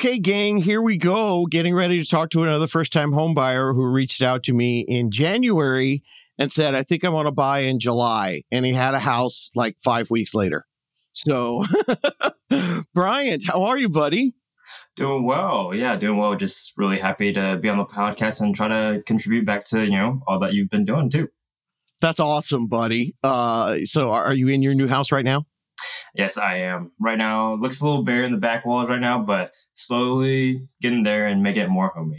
Okay, gang, here we go. Getting ready to talk to another first time home buyer who reached out to me in January and said, I think I want to buy in July. And he had a house like five weeks later. So, Bryant, how are you, buddy? Doing well. Yeah, doing well. Just really happy to be on the podcast and try to contribute back to, you know, all that you've been doing too. That's awesome, buddy. Uh, so, are you in your new house right now? Yes, I am. Right now, looks a little bare in the back walls right now, but slowly getting there and making it more homey.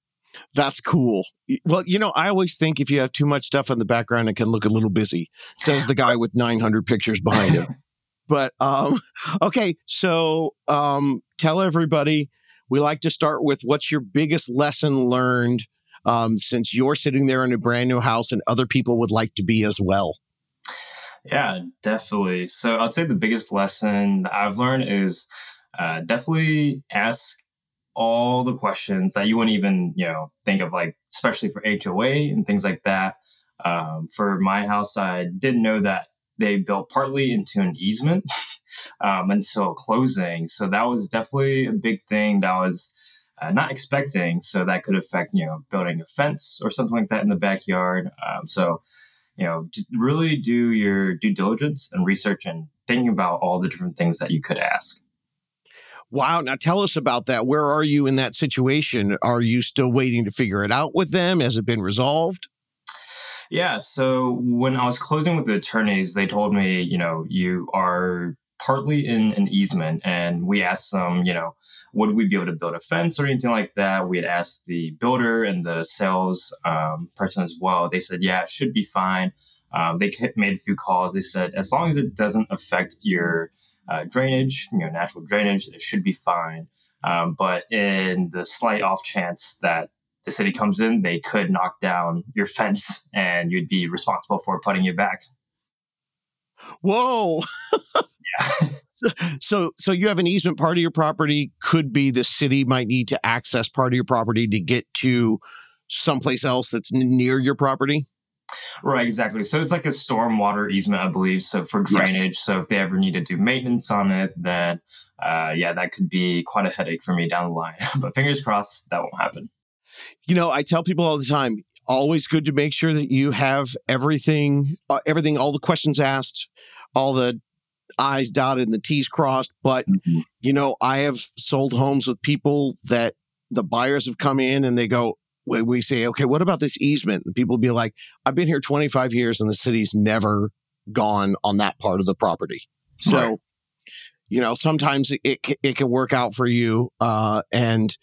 That's cool. Well, you know, I always think if you have too much stuff in the background, it can look a little busy, says the guy with 900 pictures behind him. But um, okay, so um, tell everybody we like to start with what's your biggest lesson learned um, since you're sitting there in a brand new house and other people would like to be as well. Yeah, definitely. So I'd say the biggest lesson I've learned is uh, definitely ask all the questions that you wouldn't even, you know, think of, like especially for HOA and things like that. Um, for my house, I didn't know that they built partly into an easement um, until closing. So that was definitely a big thing that was uh, not expecting. So that could affect, you know, building a fence or something like that in the backyard. Um, so you know, really do your due diligence and research and thinking about all the different things that you could ask. Wow. Now tell us about that. Where are you in that situation? Are you still waiting to figure it out with them? Has it been resolved? Yeah. So when I was closing with the attorneys, they told me, you know, you are partly in an easement. And we asked them, you know, would we be able to build a fence or anything like that? We had asked the builder and the sales um, person as well. They said, yeah, it should be fine. Um, they made a few calls. They said, as long as it doesn't affect your uh, drainage, you know, natural drainage, it should be fine. Um, but in the slight off chance that the city comes in, they could knock down your fence and you'd be responsible for putting it back. Whoa. yeah. So, so you have an easement part of your property could be the city might need to access part of your property to get to someplace else that's near your property. Right, exactly. So it's like a stormwater easement, I believe. So for drainage, yes. so if they ever need to do maintenance on it, then uh, yeah, that could be quite a headache for me down the line. but fingers crossed that won't happen. You know, I tell people all the time, always good to make sure that you have everything, uh, everything, all the questions asked, all the I's dotted and the T's crossed. But, mm-hmm. you know, I have sold homes with people that the buyers have come in and they go, we say, okay, what about this easement? And people be like, I've been here 25 years and the city's never gone on that part of the property. So, right. you know, sometimes it, it, can work out for you. Uh, and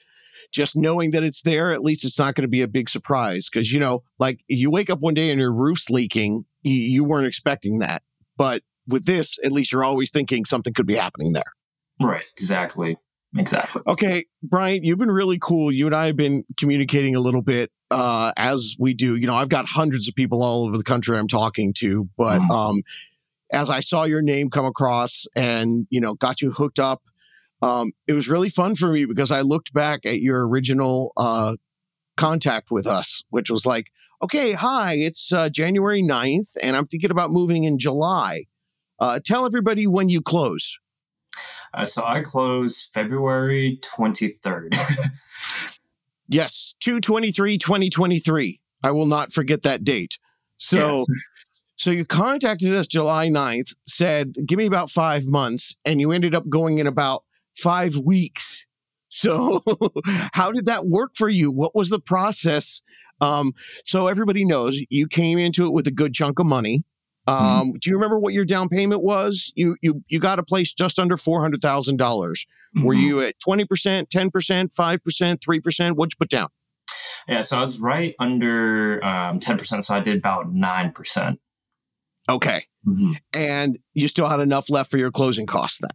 just knowing that it's there, at least it's not going to be a big surprise. Cause, you know, like you wake up one day and your roof's leaking, you, you weren't expecting that. But with this, at least you're always thinking something could be happening there. Right. Exactly. Exactly. Okay, Brian, you've been really cool. You and I have been communicating a little bit uh, as we do. You know, I've got hundreds of people all over the country I'm talking to, but mm-hmm. um, as I saw your name come across and you know got you hooked up, um, it was really fun for me because I looked back at your original uh, contact with us, which was like, okay, hi, it's uh, January 9th, and I'm thinking about moving in July. Uh, tell everybody when you close. Uh, so I close February 23rd. yes, 223 2023. I will not forget that date. So, yes. so you contacted us July 9th, said, give me about five months, and you ended up going in about five weeks. So, how did that work for you? What was the process? Um, so everybody knows you came into it with a good chunk of money. Mm-hmm. Um, mm-hmm. Do you remember what your down payment was? You you you got a place just under four hundred thousand mm-hmm. dollars. Were you at twenty percent, ten percent, five percent, three percent? What'd you put down? Yeah, so I was right under um, ten percent. So I did about nine percent. Okay, mm-hmm. and you still had enough left for your closing costs then.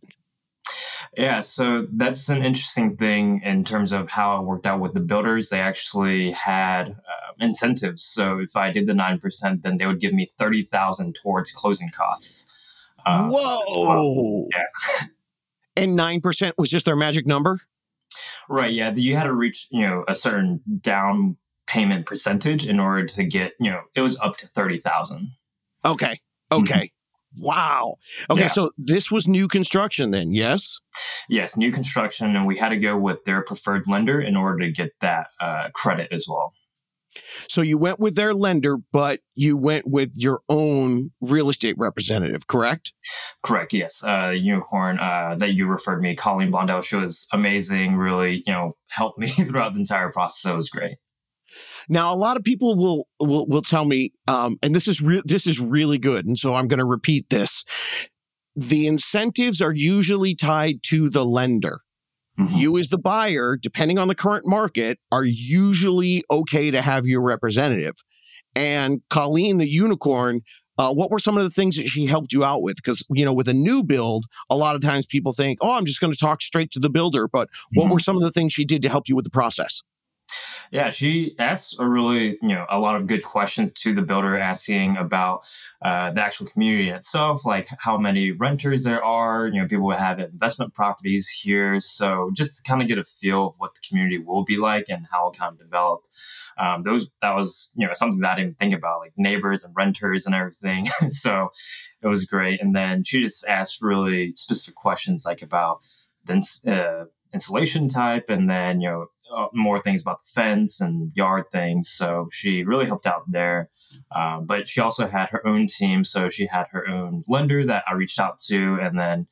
Yeah, so that's an interesting thing in terms of how it worked out with the builders. They actually had uh, incentives. So if I did the nine percent, then they would give me thirty thousand towards closing costs. Uh, Whoa! yeah. And nine percent was just their magic number. Right. Yeah. You had to reach you know a certain down payment percentage in order to get you know it was up to thirty thousand. Okay. Okay. Mm-hmm. Wow. Okay, Yeah. so this was new construction then, yes? Yes, new construction, and we had to go with their preferred lender in order to get that uh, credit as well. So you went with their lender, but you went with your own real estate representative, correct? Correct. Yes. Uh, unicorn uh, that you referred me, Colleen Blondell. She was amazing. Really, you know, helped me throughout the entire process. So it was great. Now, a lot of people will will will tell me, um, and this is real. This is really good, and so I'm going to repeat this. The incentives are usually tied to the lender. Mhm. You, as the buyer, depending on the current market, are usually okay to have your representative. And Colleen, the unicorn, uh, what were some of the things that she helped you out with? Because you know, with a new build, a lot of times people think, "Oh, I'm just going to talk straight to the builder." But what Mhm. were some of the things she did to help you with the process? Yeah, she asked a really, you know, a lot of good questions to the builder, asking about uh, the actual community itself, like how many renters there are. You know, people who have investment properties here, so just to kind of get a feel of what the community will be like and how it kind of develop. Um, those that was, you know, something that I didn't think about, like neighbors and renters and everything. so it was great. And then she just asked really specific questions, like about the uh, insulation type, and then you know uh, more things about the fence and yard things. So she really helped out there. Um, but she also had her own team. So she had her own lender that I reached out to. And then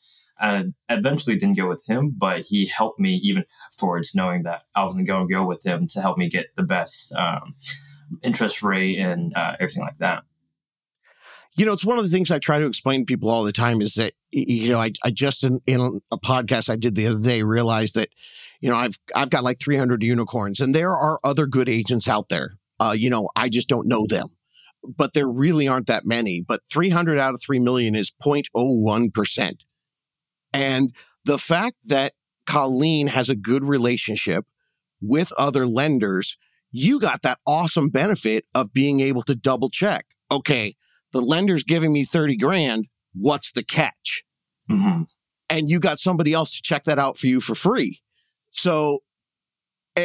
eventually didn't go with him, but he helped me even afterwards, knowing that I wasn't going to go with him to help me get the best um, interest rate and uh, everything like that. You know, it's one of the things I try to explain to people all the time is that, you know, I, I just in, in a podcast I did the other day realized that, you know, I've I've got like 300 unicorns and there are other good agents out there. Uh, you know, I just don't know them. But there really aren't that many. But 300 out of 3 million is 0.01%. And the fact that Colleen has a good relationship with other lenders, you got that awesome benefit of being able to double check. Okay, the lender's giving me 30 grand. What's the catch? hmm And you got somebody else to check that out for you for free. So,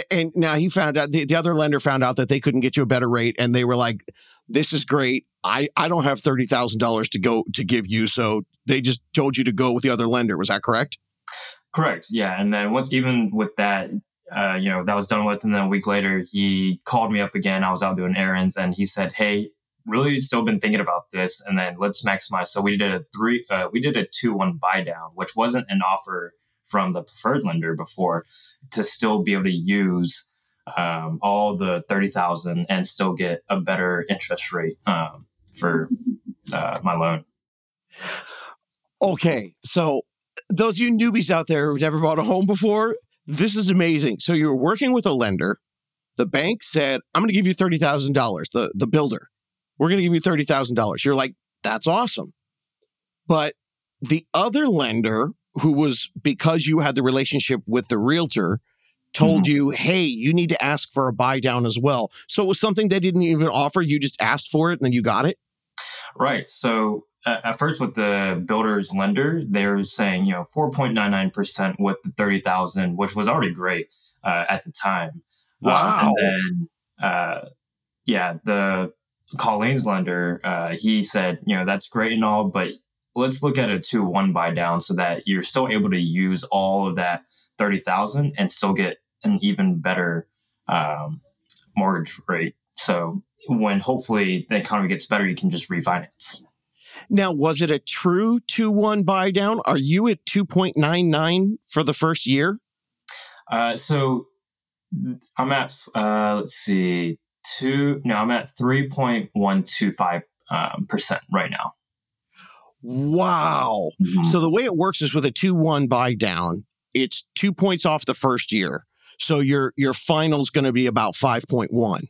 and now he found out the, the other lender found out that they couldn't get you a better rate and they were like, this is great. I, I don't have $30,000 to go to give you. So they just told you to go with the other lender. Was that correct? Correct. Yeah. And then once, even with that, uh, you know, that was done with. And then a week later, he called me up again. I was out doing errands and he said, Hey, really still been thinking about this. And then let's maximize. So we did a three, uh, we did a two one buy down, which wasn't an offer from the preferred lender before to still be able to use um, all the 30,000 and still get a better interest rate um, for uh, my loan. Okay. So those you newbies out there who've never bought a home before, this is amazing. So you're working with a lender. The bank said, I'm going to give you $30,000, the, the builder. We're going to give you $30,000. You're like, that's awesome. But the other lender, who was because you had the relationship with the realtor, told you, hey, you need to ask for a buy down as well. So it was something they didn't even offer. You just asked for it and then you got it. Right. So uh, at first, with the builder's lender, they're saying you know 4.99% with the 30,000, which was already great uh, at the time. Um, Wow. and then, uh, yeah, the Colleen's lender, uh, he said, you know, that's great and all, but let's look at a two one buy down so that you're still able to use all of that 30,000 and still get an even better um, mortgage rate. So when hopefully the economy gets better, you can just refinance. Now, was it a true 2 1 buy down? Are you at 2.99 for the first year? Uh, so I'm at uh, let's see, two. No, I'm at three point one two five um, percent right now. Wow. Mm-hmm. So the way it works is with a 2 1 buy down, it's two points off the first year. So your your final's going to be about 5.1.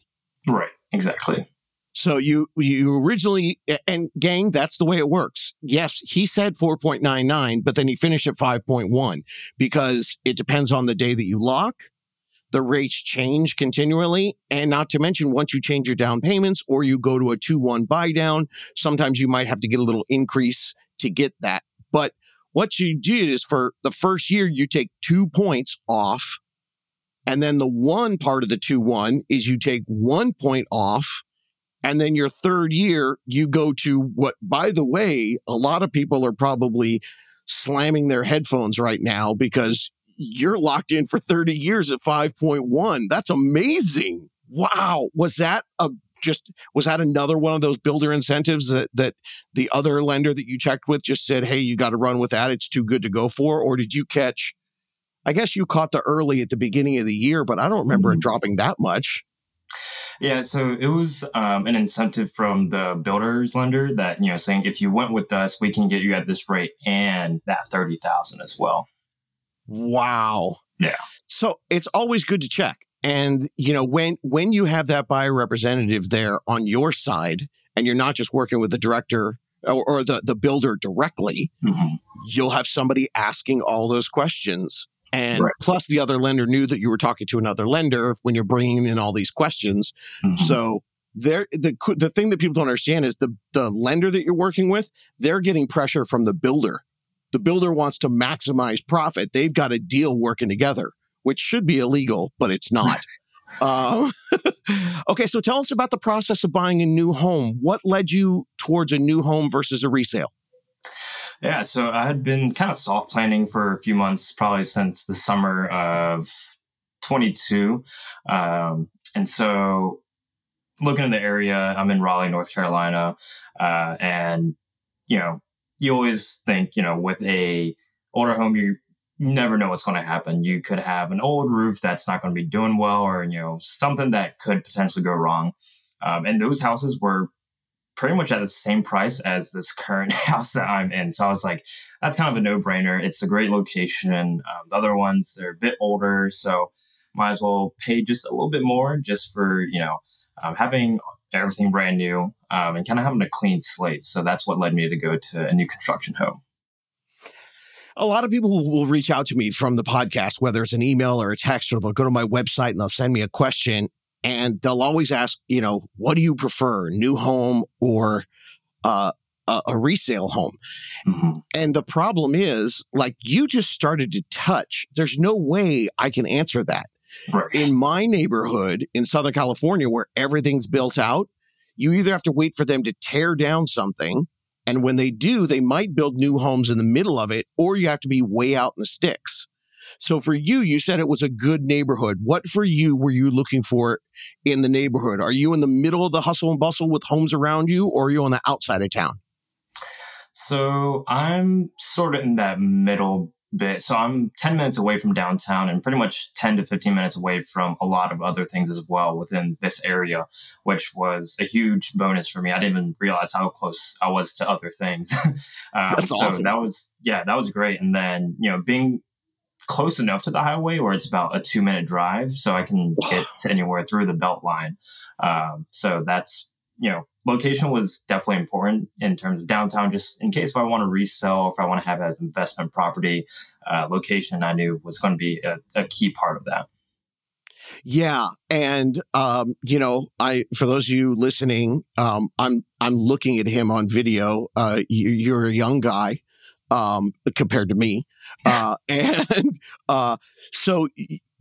right, exactly. So you you originally and gang that's the way it works. Yes, he said 4.99, but then he finished at 5.1 because it depends on the day that you lock. The rates change continually, and not to mention once you change your down payments or you go to a 2-1 buy down, sometimes you might have to get a little increase to get that. But what you did is for the first year you take 2 points off. And then the one part of the 2-1 is you take 1 point off. And then your third year, you go to what, by the way, a lot of people are probably slamming their headphones right now because you're locked in for 30 years at 5.1. That's amazing. Wow. Was that a just was that another one of those builder incentives that that the other lender that you checked with just said, "Hey, you got to run with that. It's too good to go for." Or did you catch I guess you caught the early at the beginning of the year, but I don't remember mm-hmm. it dropping that much. Yeah, so it was um, an incentive from the builders lender that you know saying if you went with us, we can get you at this rate and that thirty thousand as well. Wow. Yeah. So it's always good to check, and you know when when you have that buyer representative there on your side, and you're not just working with the director or, or the the builder directly, mm-hmm. you'll have somebody asking all those questions and right. plus, the other lender knew that you were talking to another lender when you're bringing in all these questions. Mm-hmm. So there, the the thing that people don't understand is the the lender that you're working with, they're getting pressure from the builder. The builder wants to maximize profit. They've got a deal working together, which should be illegal, but it's not. uh, okay, so tell us about the process of buying a new home. What led you towards a new home versus a resale? Yeah, so I had been kind of soft planning for a few months, probably since the summer of 22. Um, and so looking in the area, I'm in Raleigh, North Carolina, uh, and you know, you always think, you know, with a older home, you never know what's going to happen. You could have an old roof that's not going to be doing well, or you know, something that could potentially go wrong. Um, and those houses were pretty much at the same price as this current house that I'm in. So I was like, that's kind of a no brainer. It's a great location. Um, the other ones, they're a bit older. So might as well pay just a little bit more just for, you know, um, having everything brand new um, and kind of having a clean slate. So that's what led me to go to a new construction home. A lot of people will reach out to me from the podcast, whether it's an email or a text, or they'll go to my website and they'll send me a question and they'll always ask, you know, what do you prefer, new home or uh, a, a, resale home? Mm-hmm. And the problem is, like you just started to touch, there's no way I can answer that. Right. In my neighborhood in Southern California, where everything's built out, you either have to wait for them to tear down something. And when they do, they might build new homes in the middle of it, or you have to be way out in the sticks. So for you, you said it was a good neighborhood. What for you were you looking for in the neighborhood? Are you in the middle of the hustle and bustle with homes around you, or are you on the outside of town? So I'm sort of in that middle bit. So I'm 10 minutes away from downtown and pretty much 10 to 15 minutes away from a lot of other things as well within this area, which was a huge bonus for me. I didn't even realize how close I was to other things. um, That's so awesome. that was, yeah, that was great. And then, you know, being close enough to the highway where it's about a two minute drive, so I can get to anywhere through the belt line. Um, so that's you know, location was definitely important in terms of downtown, just in case if I want to resell, if I want to have as investment property, uh, location I knew was going to be a, a key part of that. Yeah, and um, you know, I for those of you listening, um, I'm I'm looking at him on video. Uh, you, are a young guy um, compared to me, uh, and uh, so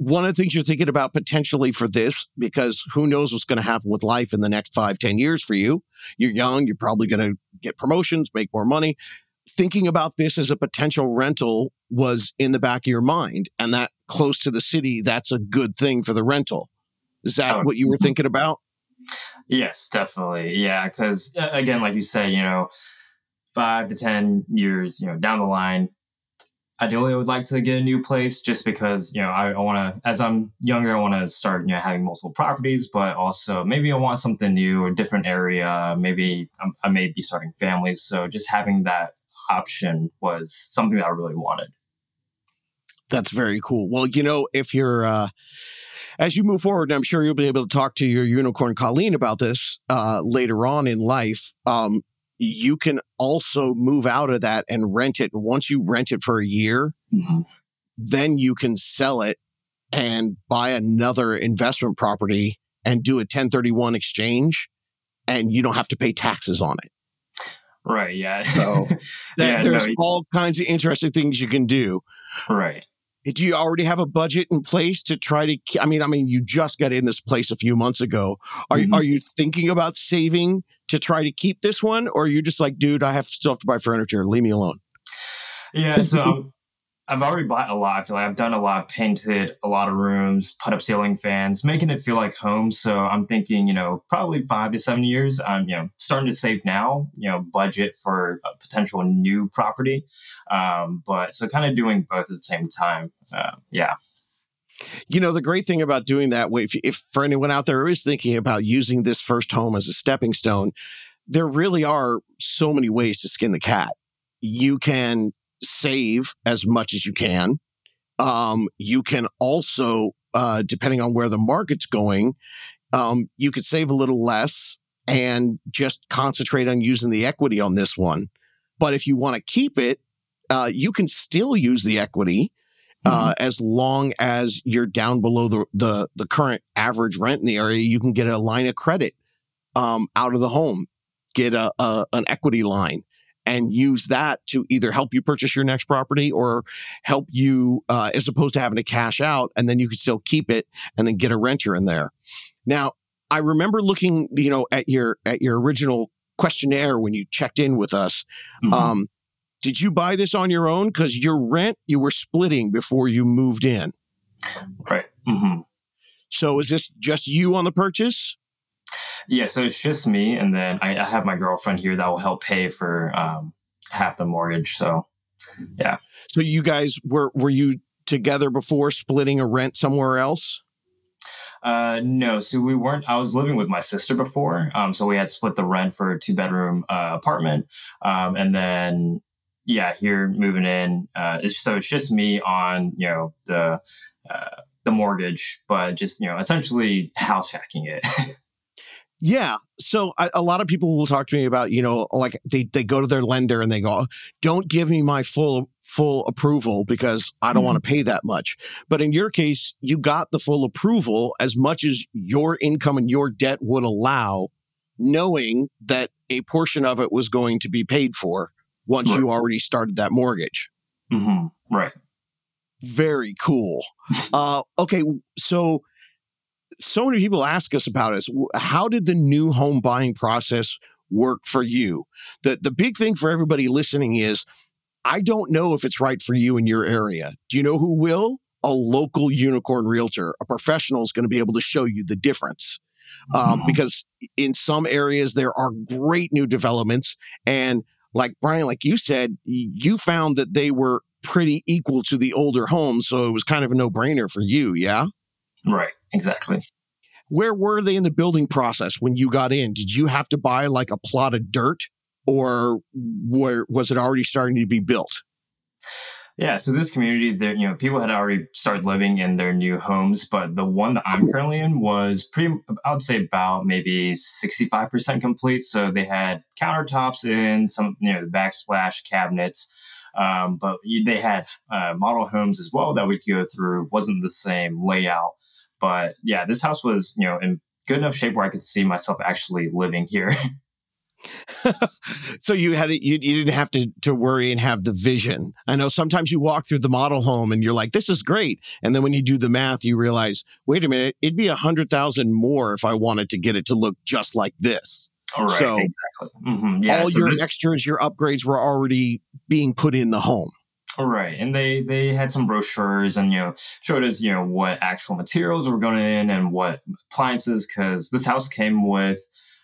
one of the things you're thinking about potentially for this, because who knows what's going to happen with life in the next five, ten years for you. You're young, you're probably going to get promotions, make more money. Thinking about this as a potential rental was in the back of your mind, and that close to the city, that's a good thing for the rental. Is that oh, what you were thinking about? Yes, definitely. Yeah, because uh, again, like you say, you know, five to ten years, you know, down the line, ideally I would like to get a new place just because, you know, I, I want to, as I'm younger, I want to start, you know, having multiple properties, but also maybe I want something new, a different area. Maybe I'm, I may be starting families. So just having that option was something that I really wanted. That's very cool. Well, you know, if you're, uh, as you move forward, I'm sure you'll be able to talk to your unicorn Colleen about this uh, later on in life. Um, you can also move out of that and rent it. And once you rent it for a year, mm-hmm. then you can sell it and buy another investment property and do a 1031 exchange and you don't have to pay taxes on it. Right. Yeah. So that, yeah, there's no, all kinds of interesting things you can do. Right. Do you already have a budget in place to try to i mean i mean you just got in this place a few months ago. Are, mm-hmm. are you thinking about saving to try to keep this one? Or are you just like dude i have still have to buy furniture. Leave me alone. Yeah so I've already bought a lot. Like I've done a lot, of painted a lot of rooms, put up ceiling fans, making it feel like home. So I'm thinking, you know, probably five to seven years. I'm, you know, starting to save now. You know, budget for a potential new property. Um, but so kind of doing both at the same time. Uh, yeah. You know, the great thing about doing that, if, if for anyone out there who is thinking about using this first home as a stepping stone, there really are so many ways to skin the cat. You can save as much as you can. Um, you can also, uh, depending on where the market's going, um, you could save a little less and just concentrate on using the equity on this one. But if you want to keep it, uh, you can still use the equity uh, mm-hmm. as long as you're down below the, the, the current average rent in the area. You can get a line of credit um, out of the home, get a, a an equity line, and use that to either help you purchase your next property or help you uh, as opposed to having to cash out and then you can still keep it and then get a renter in there. Now i remember looking you know at your at your original questionnaire when you checked in with us. Mm-hmm. um, did you buy this on your own? Because your rent you were splitting before you moved in. Right. Mm-hmm. so is this just you on the purchase yeah, so it's just me, and then I, I have my girlfriend here that will help pay for um, half the mortgage. So, yeah. So you guys were were you together before splitting a rent somewhere else? Uh, no, so we weren't. I was living with my sister before, um, so we had split the rent for a two bedroom uh, apartment, um, and then yeah, here moving in. Uh, it's, so it's just me on you know the uh, the mortgage, but just you know essentially house hacking it. Yeah. So I, a lot of people will talk to me about, you know, like they, they go to their lender and they go, don't give me my full, full approval because I don't mm-hmm. want to pay that much. But in your case, you got the full approval as much as your income and your debt would allow, knowing that a portion of it was going to be paid for once right. you already started that mortgage. Mm-hmm. Right. Very cool. uh, okay. So, so many people ask us about is how did the new home buying process work for you? The the big thing for everybody listening is I don't know if it's right for you in your area. Do you know who will? A local unicorn realtor. A professional is going to be able to show you the difference. Um, mm-hmm. because in some areas there are great new developments and like Brian, like you said, you found that they were pretty equal to the older homes. So it was kind of a no brainer for you. Yeah. Right. Exactly. Where were they in the building process when you got in? Did you have to buy like a plot of dirt or where was it already starting to be built? Yeah, so this community, there, you know, people had already started living in their new homes, but the one that I'm currently in was pretty, I would say about maybe 65% complete. So they had countertops in some, you know, the backsplash cabinets, um, but they had uh, model homes as well that we go through. wasn't the same layout. But yeah, this house was, you know, in good enough shape where I could see myself actually living here. so you had you, you didn't have to to worry and have the vision. I know sometimes you walk through the model home and you're like, this is great, and then when you do the math, you realize, wait a minute, it'd be a hundred thousand more if I wanted to get it to look just like this. All right, so exactly. Mm-hmm. Yeah, all so your this- extras, your upgrades were already being put in the home. Right, and they they had some brochures and you know showed us you know what actual materials were going in and what appliances because this house came with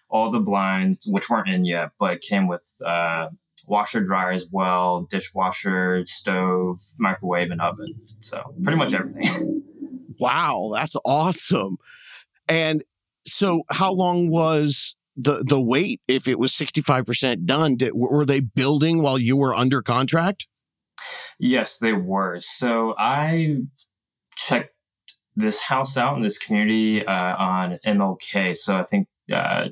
all the blinds which weren't in yet, but came with uh, washer dryer as well, dishwasher, stove, microwave, and oven. So pretty much everything. Wow, that's awesome! And so, how long was the the wait? If it was sixty five percent done, did, were they building while you were under contract? Yes, they were. So I checked this house out in this community uh, on MLK. So I think uh,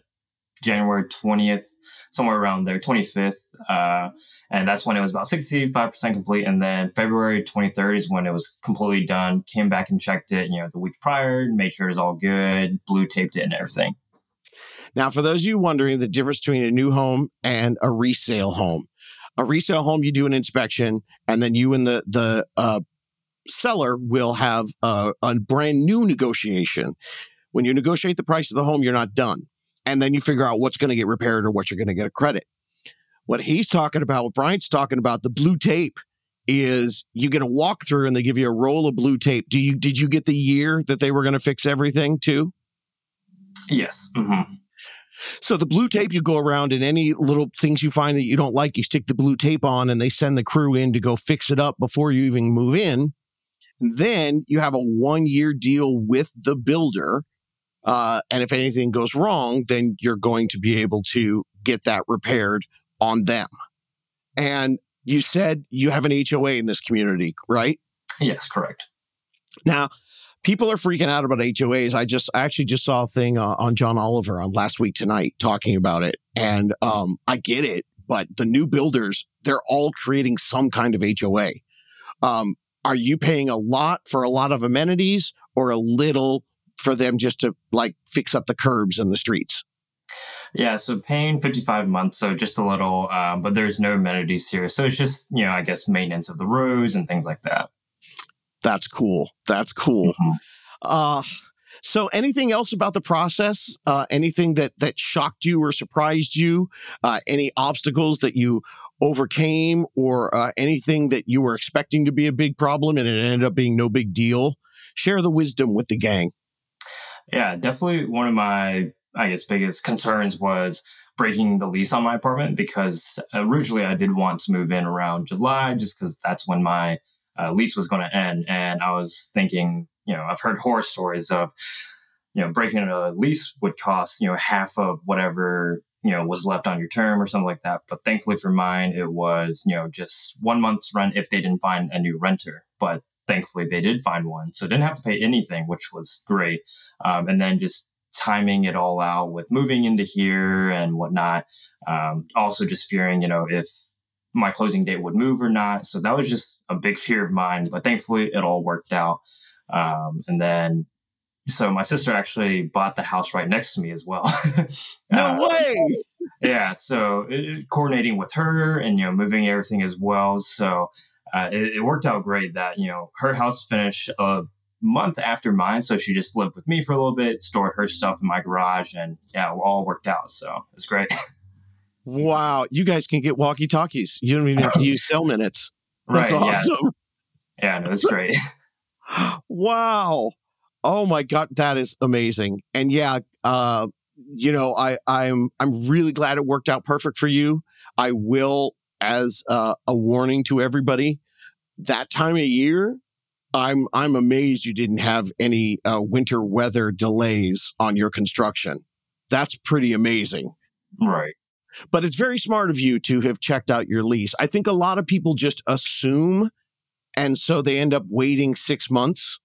January 20th, somewhere around there, 25th. Uh, and that's when it was about 65% complete. And then February 23rd is when it was completely done. Came back and checked it, you know, the week prior, made sure it was all good, blue taped it and everything. Now, for those of you wondering the difference between a new home and a resale home, a resale home, you do an inspection, and then you and the the uh, seller will have a, a brand new negotiation. When you negotiate the price of the home, you're not done. And then you figure out what's going to get repaired or what you're going to get a credit. What he's talking about, what Bryant's talking about, the blue tape is you get a walkthrough and they give you a roll of blue tape. Do you did you get the year that they were going to fix everything too? Yes. Mm-hmm. So the blue tape, you go around and any little things you find that you don't like, you stick the blue tape on and they send the crew in to go fix it up before you even move in. And then you have a one year deal with the builder. Uh, and if anything goes wrong, then you're going to be able to get that repaired on them. And you said you have an HOA in this community, right? Yes, correct. Now, people are freaking out about HOAs. I just I actually just saw a thing uh, on John Oliver on last week tonight talking about it, and um, I get it. But the new builders, they're all creating some kind of HOA. Um, are you paying a lot for a lot of amenities, or a little for them just to like fix up the curbs and the streets? Yeah, so paying 55 months, so just a little, um, but there's no amenities here. So it's just, you know, I guess maintenance of the roads and things like that. That's cool. That's cool. Mm-hmm. Uh, so, anything else about the process? Uh, anything that that shocked you or surprised you? Uh, any obstacles that you overcame, or uh, anything that you were expecting to be a big problem and it ended up being no big deal? Share the wisdom with the gang. Yeah, definitely. One of my, I guess, biggest concerns was breaking the lease on my apartment because originally I did want to move in around July, just because that's when my uh, lease was going to end. And I was thinking, you know, I've heard horror stories of, you know, breaking a lease would cost, you know, half of whatever, you know, was left on your term or something like that. But thankfully for mine, it was, you know, just one month's rent if they didn't find a new renter. But thankfully they did find one. So didn't have to pay anything, which was great. Um, and then just timing it all out with moving into here and whatnot. Um, also just fearing, you know, if my closing date would move or not. So that was just a big fear of mine, but thankfully it all worked out. Um, and then, so my sister actually bought the house right next to me as well. no uh, way. Yeah. So it, coordinating with her and, you know, moving everything as well. So uh, it, it, worked out great that, you know, her house finished a month after mine. So she just lived with me for a little bit, stored her stuff in my garage and yeah, it all worked out. So it was great. Wow, you guys can get walkie talkies. You don't even have to use cell minutes. That's right, awesome. Yeah, yeah no, it's great. wow. Oh my god, that is amazing. And yeah, uh, you know, I I'm I'm really glad it worked out perfect for you. I will, as uh, a warning to everybody, that time of year, I'm I'm amazed you didn't have any uh, winter weather delays on your construction. That's pretty amazing. Right. But it's very smart of you to have checked out your lease. I think a lot of people just assume, and so they end up waiting six months.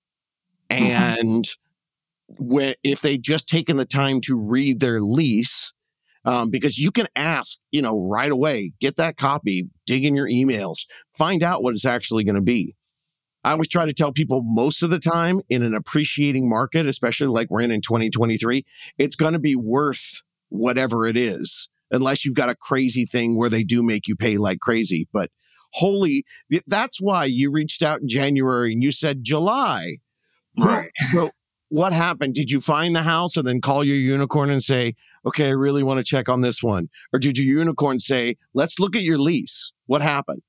Mm-hmm. And mm-hmm. when if they just taken the time to read their lease, um, because you can ask, you know, right away, get that copy, dig in your emails, find out what it's actually going to be. I always try to tell people most of the time in an appreciating market, especially like we're in in 2023, it's going to be worth whatever it is unless you've got a crazy thing where they do make you pay like crazy. But holy, that's why you reached out in January and you said July. Right. So what happened? Did you find the house and then call your unicorn and say, okay, I really want to check on this one? Or did your unicorn say, let's look at your lease? What happened?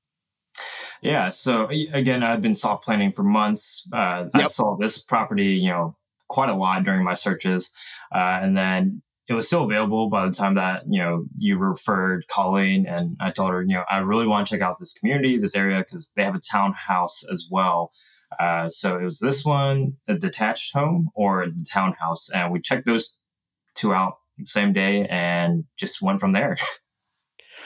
Yeah. So again, I've been soft planning for months. Uh, yep. I saw this property, you know, quite a lot during my searches. Uh, and then it was still available by the time that you know you referred Colleen, and I told her, you know, I really want to check out this community, this area, because they have a townhouse as well. Uh, so it was this one, a detached home or the townhouse, and we checked those two out the same day and just went from there.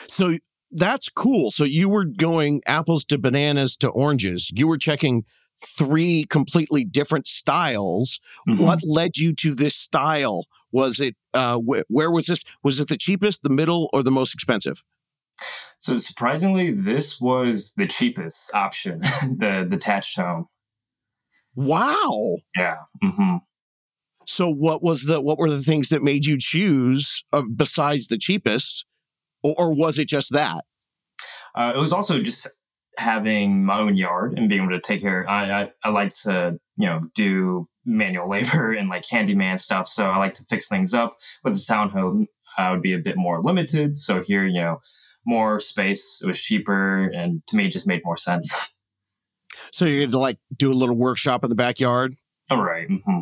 So that's cool. So you were going apples to bananas to oranges. You were checking three completely different styles. Mm-hmm. What led you to this style? Was it uh, wh- where was this? Was it the cheapest, the middle, or the most expensive? So surprisingly, this was the cheapest option, the detached home. Wow. Yeah. Mm-hmm. So what was the what were the things that made you choose uh, besides the cheapest, or, or, was it just that? Uh, it was also just having my own yard and being able to take care. I, I I like to you know do manual labor and like handyman stuff, so I like to fix things up. With the townhome, I would be a bit more limited. So here, you know, more space. It was cheaper, and to me, it just made more sense. So you had to like do a little workshop in the backyard. All right. mm-hmm.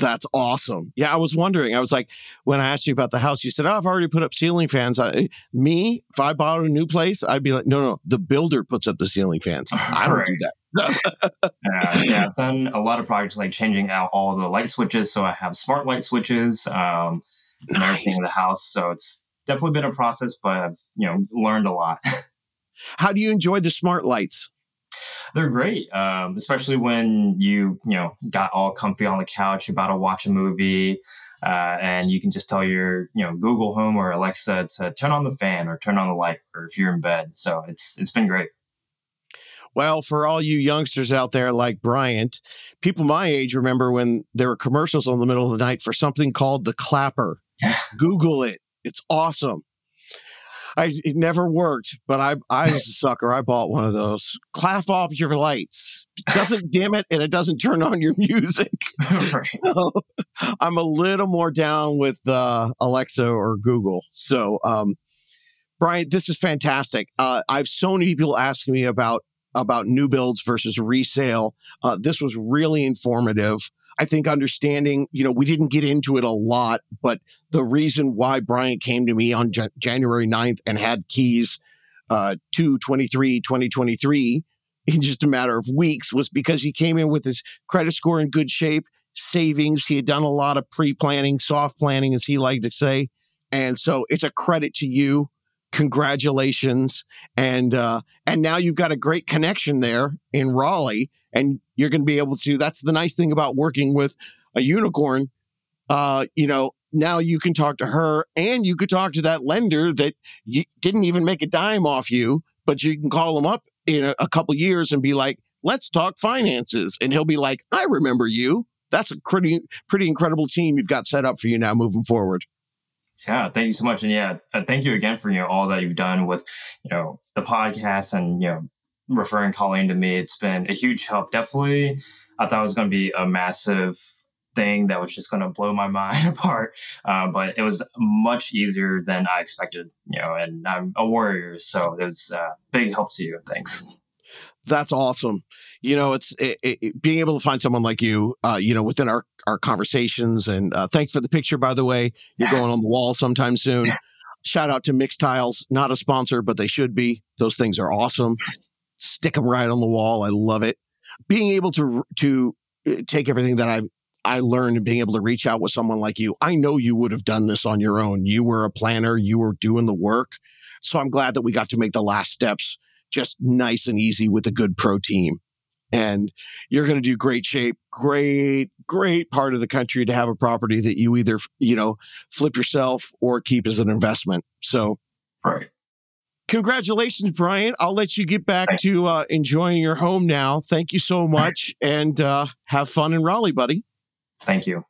That's awesome. Yeah, I was wondering. I was like, when I asked you about the house, you said, "Oh, I've already put up ceiling fans." I, me, if I bought a new place, I'd be like, "No, no, the builder puts up the ceiling fans. I don't Right. do that." Uh, yeah, I've done a lot of projects like changing out all the light switches. So I have smart light switches um, and everything in the house. So it's definitely been a process, but I've you know learned a lot. How do you enjoy the smart lights? They're great, um, especially when you you know got all comfy on the couch, about to watch a movie, uh, and you can just tell your you know Google Home or Alexa to turn on the fan or turn on the light, or if you're in bed. So it's it's been great. Well, for all you youngsters out there like Bryant, people my age remember when there were commercials in the middle of the night for something called the clapper. Google it. It's awesome. I it never worked, but I I was a sucker. I bought one of those. Clap off your lights. It doesn't dim it and it doesn't turn on your music. Right. So, I'm a little more down with uh, Alexa or Google. So, um, Brian, this is fantastic. Uh, I have so many people asking me about about new builds versus resale. Uh, this was really informative. I think understanding, you know, we didn't get into it a lot, but the reason why Bryant came to me on Jan- January 9th and had keys uh, to 23, 2023 in just a matter of weeks was because he came in with his credit score in good shape savings. He had done a lot of pre planning, soft planning, as he liked to say. And so it's a credit to you. Congratulations. And uh, and now you've got a great connection there in Raleigh. And you're going to be able to. That's the nice thing about working with a unicorn. Uh, you know, now you can talk to her and you could talk to that lender that you didn't even make a dime off you, but you can call him up in a, a couple years and be like, let's talk finances. And he'll be like, I remember you that's a pretty pretty incredible team you've got set up for you now moving forward. Yeah, thank you so much, and yeah, uh, thank you again for you know all that you've done with you know the podcast and you know referring Colleen to me. It's been a huge help. Definitely, I thought it was going to be a massive thing that was just going to blow my mind apart, uh, but it was much easier than I expected. You know, and I'm a warrior, so it was uh, big help to you. Thanks. That's awesome. You know, it's it, it, being able to find someone like you, uh, you know, within our our conversations. And uh, thanks for the picture, by the way. You're going on the wall sometime soon. Shout out to Mixtiles, not a sponsor, but they should be. Those things are awesome. Stick them right on the wall. I love it. Being able to to uh, take everything that I I learned and being able to reach out with someone like you. I know you would have done this on your own. You were a planner. You were doing the work. So I'm glad that we got to make the last steps just nice and easy with a good pro team. And you're going to do great shape, great, great part of the country to have a property that you either, you know, flip yourself or keep as an investment. So, right. Congratulations, Brian. I'll let you get back Thanks. to uh, enjoying your home now. Thank you so much and uh, have fun in Raleigh, buddy. Thank you.